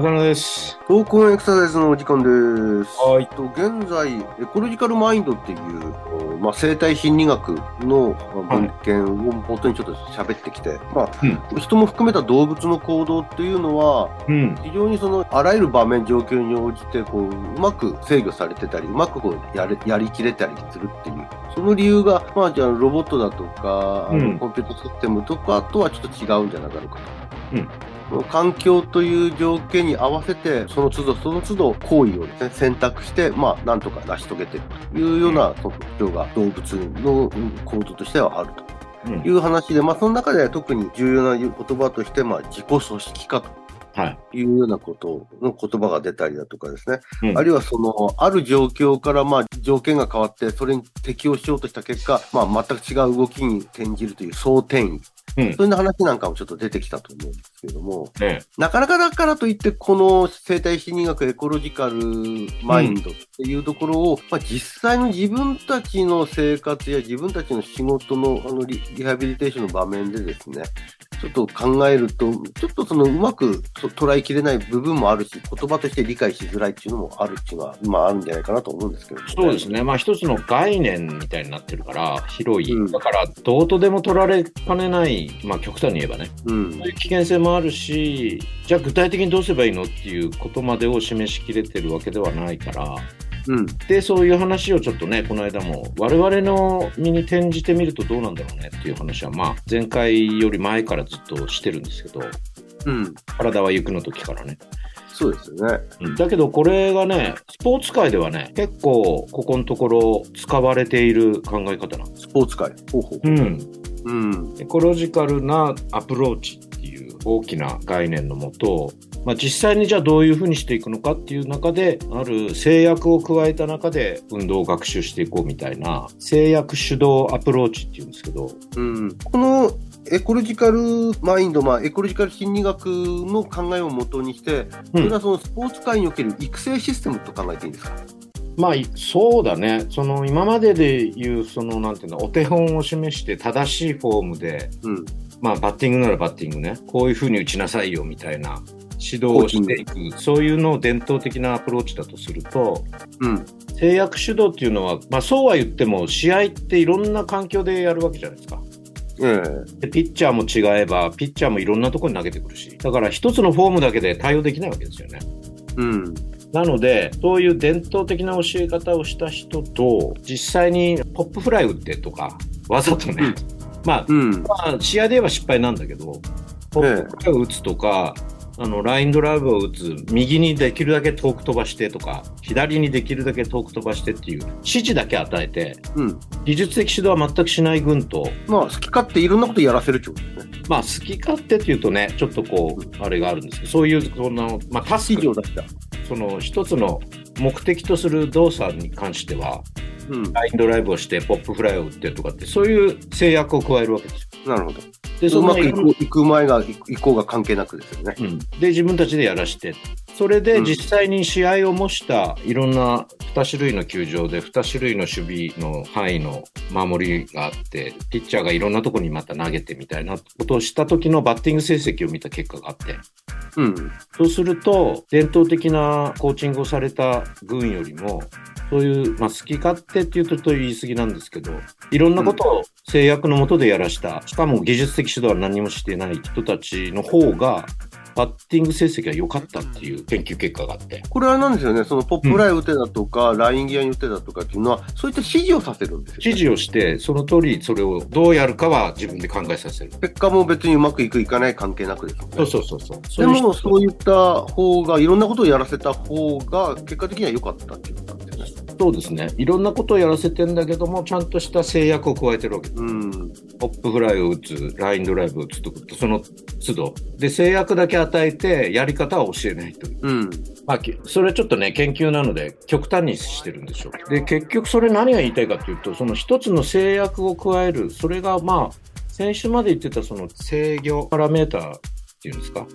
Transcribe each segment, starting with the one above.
浅野です。トークンエクササイズのお時間です。はいと現在、エコロジカルマインドっていう、おまあ、生態心理学のまあ文献を元にちょっと喋ってきて、まあ人も含めた動物の行動っていうのは、うん。非常にそのあらゆる場面、状況に応じてこう、うまく制御されてたり、うまくこうやれやりきれたりするっていう、その理由が、まあ、じゃあロボットだとか、あうんのコンピュータシステムとかとはちょっと違うんじゃなかろうかと。うん環境という条件に合わせて、その都度その都度行為をですね、選択して、まあ、なんとか成し遂げているというような特徴が動物のうん行動としてはあると。うんいう話で、まあ、その中で特に重要な言葉として、まあ、自己組織化とはい。いうようなことの言葉が出たりだとかですね、うんあるいはその、ある状況から、まあ、条件が変わって、それに適応しようとした結果、まあ、全く違う動きに転じるという総転移。うん。そういう話なんかもちょっと出てきたと思うんですけれども、ねなかなかだからといって、この生態心理学、エコロジカルマインドっていうところを、まあ、実際の自分たちの生活や自分たちの仕事のあのリリハビリテーションの場面でですね、ちょっと考えると、ちょっとそのうまくと捉えきれない部分もあるし、言葉として理解しづらいっていうのもあるっていうのは、まああるんじゃないかなと思うんですけど、そうですね。まあ一つの概念みたいになってるから、広い。うんだから、どうとでも取られかねない、まあ極端に言えばね。うんそういう危険性もあるし、じゃあ具体的にどうすればいいのっていうことまでを示しきれてるわけではないから、うん。で、そういう話をちょっとね、この間も、我々の身に転じてみるとどうなんだろうねっていう話は、まあ、前回より前からずっとしてるんですけど、うん。体は行くの時からね。そうですよね。うんだけどこれがね、スポーツ界ではね、結構ここのところ使われている考え方なんです。スポーツ界。ほうほう。うん。うん。エコロジカルなアプローチ大きな概念のもと、まあ、実際にじゃあどういうふうにしていくのかっていう中で、ある制約を加えた中で運動を学習していこうみたいな、制約主導アプローチっていうんですけど、うん。このエコロジカルマインド、まあ、エコロジカル心理学の考えをもとにして、それがそのスポーツ界における育成システムと考えていいんですか？まあ、いそうだね。その今までで言う、そのなんていうの、お手本を示して正しいフォームで、うん。まあ、バッティングならバッティングね、こういうふうに打ちなさいよみたいな指導をしていく、そういうのを伝統的なアプローチだとすると、うん。制約主導っていうのは、まあ、そうは言っても、試合っていろんな環境でやるわけじゃないですか。ええでピッチャーも違えば、ピッチャーもいろんなところに投げてくるし、だから一つのフォームだけで対応できないわけですよね。うん。なので、そういう伝統的な教え方をした人と、実際にポップフライ打ってとか、わざとね、うんまあ、うん。まあ、試合で言えば失敗なんだけど、ポップを打つとか、あの、ラインドライブを打つ、右にできるだけ遠く飛ばしてとか、左にできるだけ遠く飛ばしてっていう指示だけ与えて、うん。技術的指導は全くしない軍と、まあ、好き勝手いろんなことやらせるってことですね。まあ、好き勝手っていうとね、ちょっとこう、あれがあるんですけど、そういう、その、まあ、タスク。その一つの目的とする動作に関しては、うん。ラインドライブをして、ポップフライを打ってとかって、そういう制約を加えるわけですよ。なるほど。で、うまくいく前が、いこうが関係なくですよね。うん、で自分たちでやらしてそれでうん。実際に試合を模したいろんな2種類の球場で2種類の守備の範囲の守りがあってピッチャーがいろんなところにまた投げてみたいなことをした時のバッティング成績を見た結果があって。うん。そうすると伝統的なコーチングをされた軍よりもそういう、まあ、好き勝手っていうとと言い過ぎなんですけどいろんなことを制約のもとでやらした。しかも技術的指導は何もしていない人たちの方がバッティング成績が良かったっていう研究結果があって。これはなんですよね、そのポップフライ打てだとか、ラインギアに打てだとかっていうのは、そういった指示をさせるんですよ、指示をして、その通りそれをどうやるかは自分で考えさせる。結果も別にうまくいくいかない関係なくですよね。そうそうそうそう。でも、そういった方が、いろんなことをやらせた方が、結果的には良かったっていうことなんです。そうですね。いろんなことをやらせてんだけども、ちゃんとした制約を加えてるわけ。うん。ポップフライを打つ、ラインドライブを打つとか、その都度。で、制約だけ与えて、やり方は教えないという。うん。まあ、きそれはちょっとね、研究なので、極端にしてるんでしょう。で、結局それ何が言いたいかというと、その一つの制約を加える、それがまあ、先週まで言ってたその制御パラメーターっていうんですか、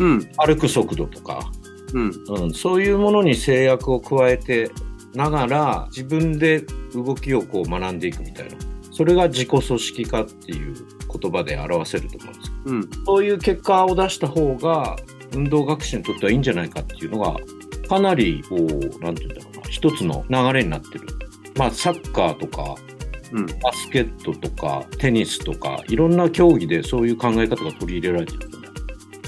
うん。歩く速度とか、うん。うん、そういうものに制約を加えてながら、自分で動きをこう学んでいくみたいな。それが自己組織化っていう言葉で表せると思うんです。うん。そういう結果を出した方が、運動学習にとってはいいんじゃないかっていうのが、かなり、こう、なんていうんだろうな、一つの流れになってる。まあ、サッカーとか、うん。バスケットとか、テニスとか、いろんな競技でそういう考え方が取り入れられてるよね。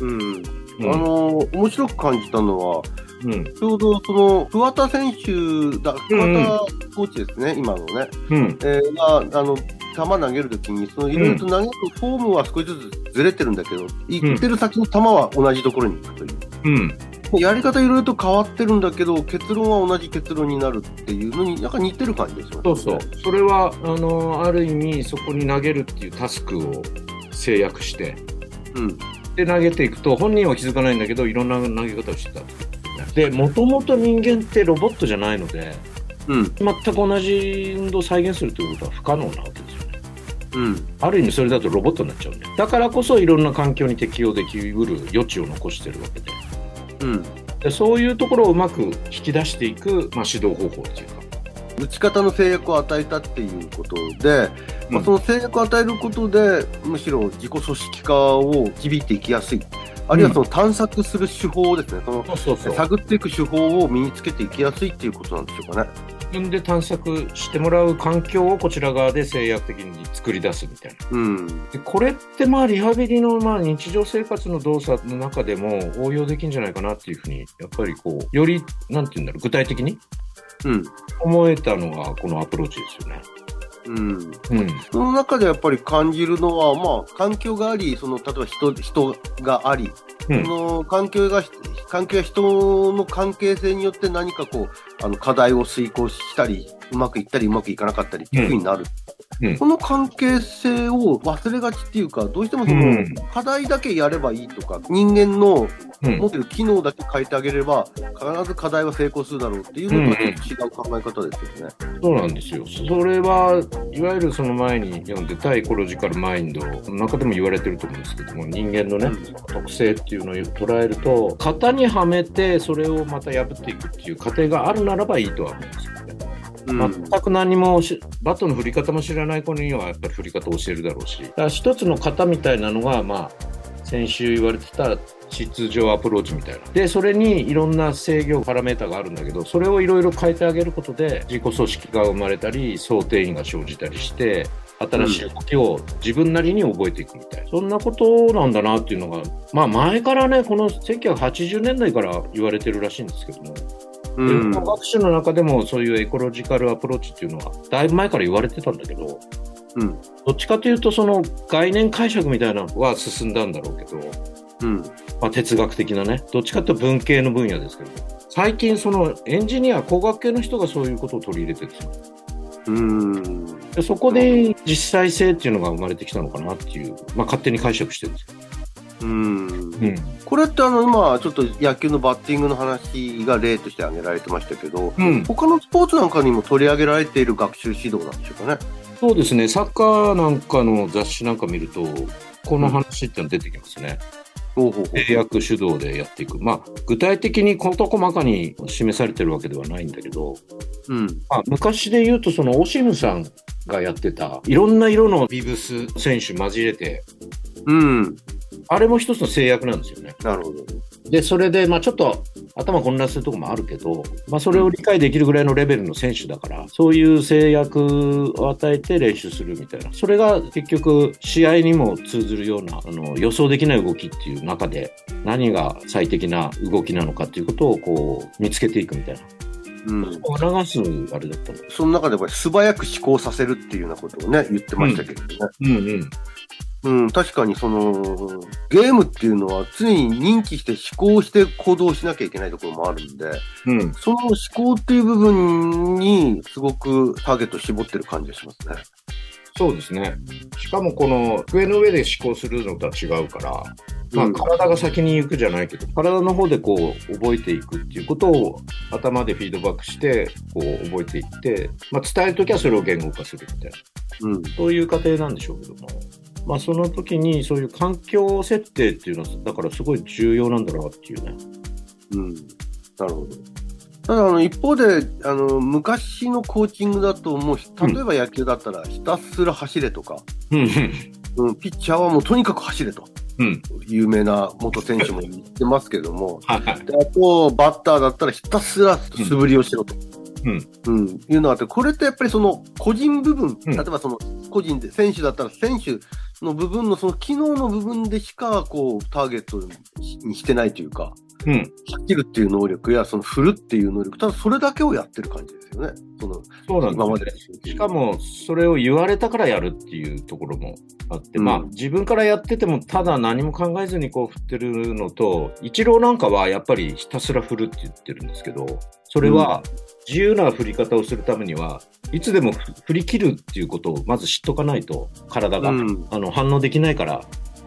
うん。うんあのー面白く感じたのは、うん。ちょうどその、桑田選手だ、うんうん桑田コーチですね、今のね。うん。えーが、あの、球投げるときに、そのいろいろと投げるフォームは少しずつずれてるんだけど、行ってる先の球は同じところに行くという。うん。やり方いろいろと変わってるんだけど、結論は同じ結論になるっていうのに、なんか似てる感じですよね。そうそう。それは、あの、ある意味、そこに投げるっていうタスクを制約して、うん。で、投げていくと、本人は気づかないんだけど、いろんな投げ方をしてた。で、もともと人間ってロボットじゃないので、うん。全く同じ運動を再現するということは不可能なわけですよね。うん。ある意味それだとロボットになっちゃうんで。だからこそいろんな環境に適応できうる余地を残してるわけで。うん。でそういうところをうまく引き出していく、まあ、指導方法っていうか。打ち方の制約を与えたっていうことで、まあ、うんその制約を与えることで、むしろ自己組織化を導いていきやすい。あるいはその探索する手法ですね。そのそうそうそう。探っていく手法を身につけていきやすいっていうことなんでしょうかね。自分で探索してもらう環境をこちら側で制約的に作り出すみたいな。うん。でこれってまあリハビリのまあ日常生活の動作の中でも応用できるんじゃないかなっていうふうに、やっぱりこう、より、なんて言うんだろう、具体的に？うん。思えたのがこのアプローチですよね。うん。うん。その中でやっぱり感じるのは、まあ、環境があり、その、例えば人、人があり、うんその環境が、環境や人の関係性によって何かこう、あの、課題を遂行したり、うまくいったりうまくいかなかったりっていうふうになる。うんこの関係性を忘れがちっていうか、どうしてもその、うん課題だけやればいいとか、人間のうん持ってる機能だけ変えてあげれば、必ず課題は成功するだろうっていうのとはちょっと違う考え方ですよね。そうなんですよ。それは、いわゆるその前に読んでたエコロジカルマインドの中でも言われてると思うんですけども、人間のね、特性っていうのを捉えると、型にはめてそれをまた破っていくっていう過程があるならばいいとは思うんですよね。うん。全く何もしバットの振り方も知らない子にはやっぱり振り方を教えるだろうし、だから一つの型みたいなのが、まあ、先週言われてた秩序アプローチみたいな。で、それにいろんな制御パラメータがあるんだけど、それをいろいろ変えてあげることで、自己組織が生まれたり、想定員が生じたりして、新しい動きを自分なりに覚えていくみたいな、そんなことなんだなっていうのが、まあ前からね、この1980年代から言われてるらしいんですけども、うん。学習の中でもそういうエコロジカルアプローチっていうのはだいぶ前から言われてたんだけど、うん。どっちかというとその概念解釈みたいなのは進んだんだろうけど、うん。まあ、哲学的なねどっちかというと文系の分野ですけど最近そのエンジニア工学系の人がそういうことを取り入れてるんですようん。でそこで実際性っていうのが生まれてきたのかなっていう、まあ、勝手に解釈してるんですけど、うん。うんこれってあの、今、ちょっと野球のバッティングの話が例として挙げられてましたけど、うん、他のスポーツなんかにも取り上げられている学習指導なんでしょうかね。そうですねサッカーなんかの雑誌なんか見るとこの話っていうの出てきますね。ほうほうほう制約主導でやっていく。まあ、具体的に事細かに示されてるわけではないんだけど、うん。まあ、昔で言うと、そのオシムさんがやってた、いろんな色のビブス選手交えて、うん。あれも一つの制約なんですよね。なるほど。で、それで、まあちょっと頭混乱するところもあるけど、まあそれを理解できるぐらいのレベルの選手だから、そういう制約を与えて練習するみたいな。それが結局試合にも通ずるような、あの、予想できない動きっていう中で、何が最適な動きなのかっていうことをこう、見つけていくみたいな。うん。促すあれだったの。その中でこれ素早く思考させるっていうようなことをね、言ってましたけどね。うんうん。うん、確かにその、ゲームっていうのは常に認知して思考して行動しなきゃいけないところもあるんで、うん。その思考っていう部分にすごくターゲットを絞ってる感じがしますね。そうですね。しかもこの机の上で思考するのとは違うから、まあ、うん体が先に行くじゃないけど、体の方でこう覚えていくっていうことを頭でフィードバックしてこう覚えていって、まあ、伝えるときはそれを言語化するみたいな、うん。そういう過程なんでしょうけども、まあ、その時にそういう環境設定っていうのは、だからすごい重要なんだなっていうね。うん。なるほど。ただ、あの、一方で、あの、昔のコーチングだと、もう、例えば野球だったら、ひたすら走れとか、うんうん、ピッチャーはもうとにかく走れと。うん。有名な元選手も言ってますけども、はいはい。であと、バッターだったらひたすら素振りをしろと。うん。うん、いうのがあって、これってやっぱりその個人部分、うん例えばその個人で、選手だったら選手の部分のその機能の部分でしか、こう、ターゲットにしてないというか、うん。切るっていう能力や、その振るっていう能力、ただそれだけをやってる感じですよね。その、そうなん今までですよね。しかも、それを言われたからやるっていうところもあって、うんまあ、自分からやってても、ただ何も考えずにこう振ってるのと、イチローなんかはやっぱりひたすら振るって言ってるんですけど、それは自由な振り方をするためには、いつでもふ振り切るっていうことをまず知っとかないと、体が、うん。あの反応できないから、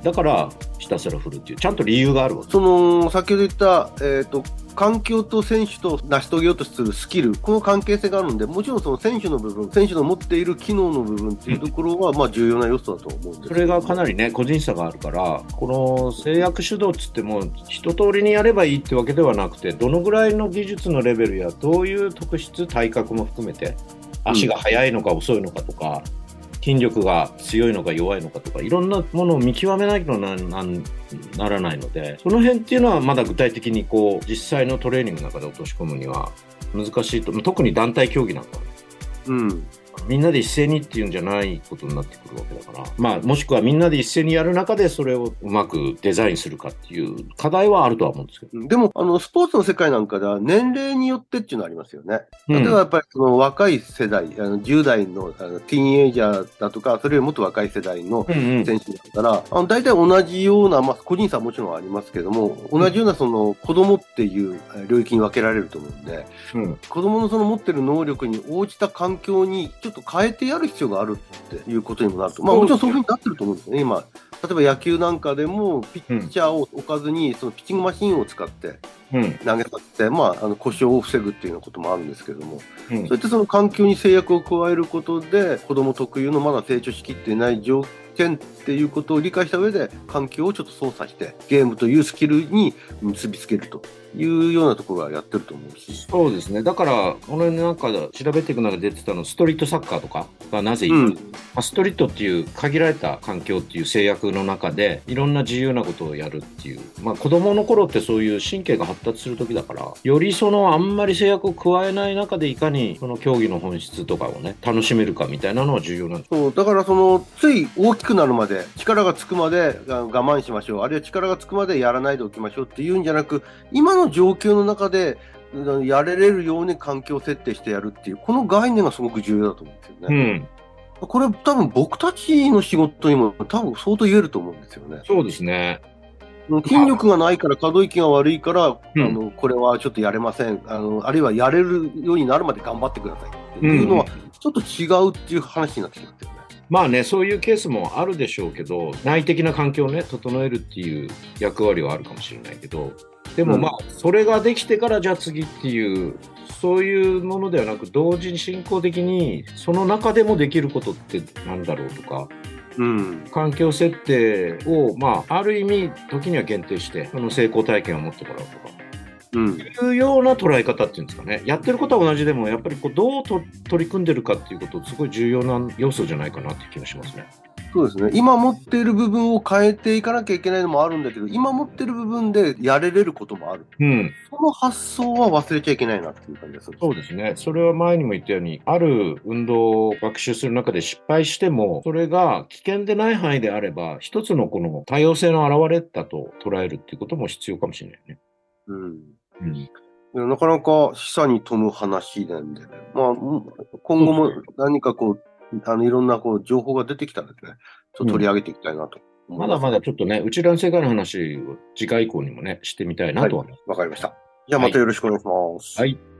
だからひたすら振るっていう、ちゃんと理由があるわけ。その、先ほど言った、えっ、と、環境と選手と成し遂げようとするスキル、この関係性があるんで、もちろんその選手の部分、選手の持っている機能の部分っていうところは、まあ重要な要素だと思うんです。それがかなり、りね、個人差があるから、この制約主導っつっても、一通りにやればいいってわけではなくて、どのぐらいの技術のレベルや、どういう特質、体格も含めて、足が速いのか遅いのかとか、筋力が強いのか弱いのかとか、いろんなものを見極めないとななならないので、その辺っていうのはまだ具体的にこう、実際のトレーニングの中で落とし込むには難しいと、特に団体競技なんかはねうん。みんなで一斉にっていうんじゃないことになってくるわけだから、まあ、もしくはみんなで一斉にやる中でそれをうまくデザインするかっていう課題はあるとは思うんですけど。でも、あの、スポーツの世界なんかでは年齢によってっていうのありますよね。うん。例えばやっぱりその若い世代、あの10代のあのティーンエイジャーだとか、それよりもっと若い世代のうんうん。選手だったら、あの大体同じような、まあ、個人差はもちろんありますけども、同じようなその子供っていうえー領域に分けられると思うんで、うん。子供のその持ってる能力に応じた環境にちょっと変えてやる必要があるっていうことにもなると。まあもちろんそういうふうになってると思うんですよね、今。例えば野球なんかでも、ピッチャーを置かずに、そのピッチングマシンを使ってうん。投げさせて、まあ、あの故障を防ぐっていうようなこともあるんですけども、うん。そうやってその環境に制約を加えることで、子供特有のまだ成長しきっていない条件っていうことを理解した上で、環境をちょっと操作して、ゲームというスキルに結びつけるというようなところはやってると思うし。そうですね。だから、このなんか調べていく中で出てたの、ストリートサッカーとかがなぜうんまあストリートっていう限られた環境っていう制約の中で、いろんな自由なことをやるっていう、まあ子供の頃ってそういう神経が発達する時だから、よりそのあんまり制約を加えない中でいかにその競技の本質とかをね、楽しめるかみたいなのは重要なんです。そうだからそのつい大きくなるまで力がつくまであ我慢しましょうあるいは力がつくまでやらないでおきましょうっていうんじゃなく今の状況の中でうんやれれるように環境設定してやるっていうこの概念がすごく重要だと思うんですよね。うん。これ多分僕たちの仕事にも多分相当言えると思うんですよね。そうですね。筋力がないから可動域が悪いから、うんあのこれはちょっとやれませんあのあるいはやれるようになるまで頑張ってくださいっていうのはちょっと違うっていう話になってきますよね。まあね、そういうケースもあるでしょうけど、内的な環境をね、整えるっていう役割はあるかもしれないけど、でもまあ、それができてからじゃあ次っていう、そういうものではなく、同時に進行的に、その中でもできることってなんだろうとか、うん。環境設定を、まあ、ある意味、時には限定して、その成功体験を持ってもらうとか、うんいうような捉え方っていうんですかね。やってることは同じでも、やっぱりこうどうと取り組んでるかっていうこと、すごい重要な要素じゃないかなっていう気がしますね。そうですね。今持っている部分を変えていかなきゃいけないのもあるんだけど、今持っている部分でやれれることもある。うん。その発想は忘れちゃいけないなっていう感じです。そうですね。それは前にも言ったように、ある運動を学習する中で失敗しても、それが危険でない範囲であれば、一つのこの多様性の表れだと捉えるっていうことも必要かもしれないね。うん。うん。なかなか示唆に富む話なんでね。まあ、うん今後も何かこう、あの、いろんなこう、情報が出てきたらですね、ちょっと取り上げていきたいなとます。まだまだちょっとね、うちらの世界の話を次回以降にもね、してみたいなとは。わかりました。じゃあまたよろしくお願いします。はい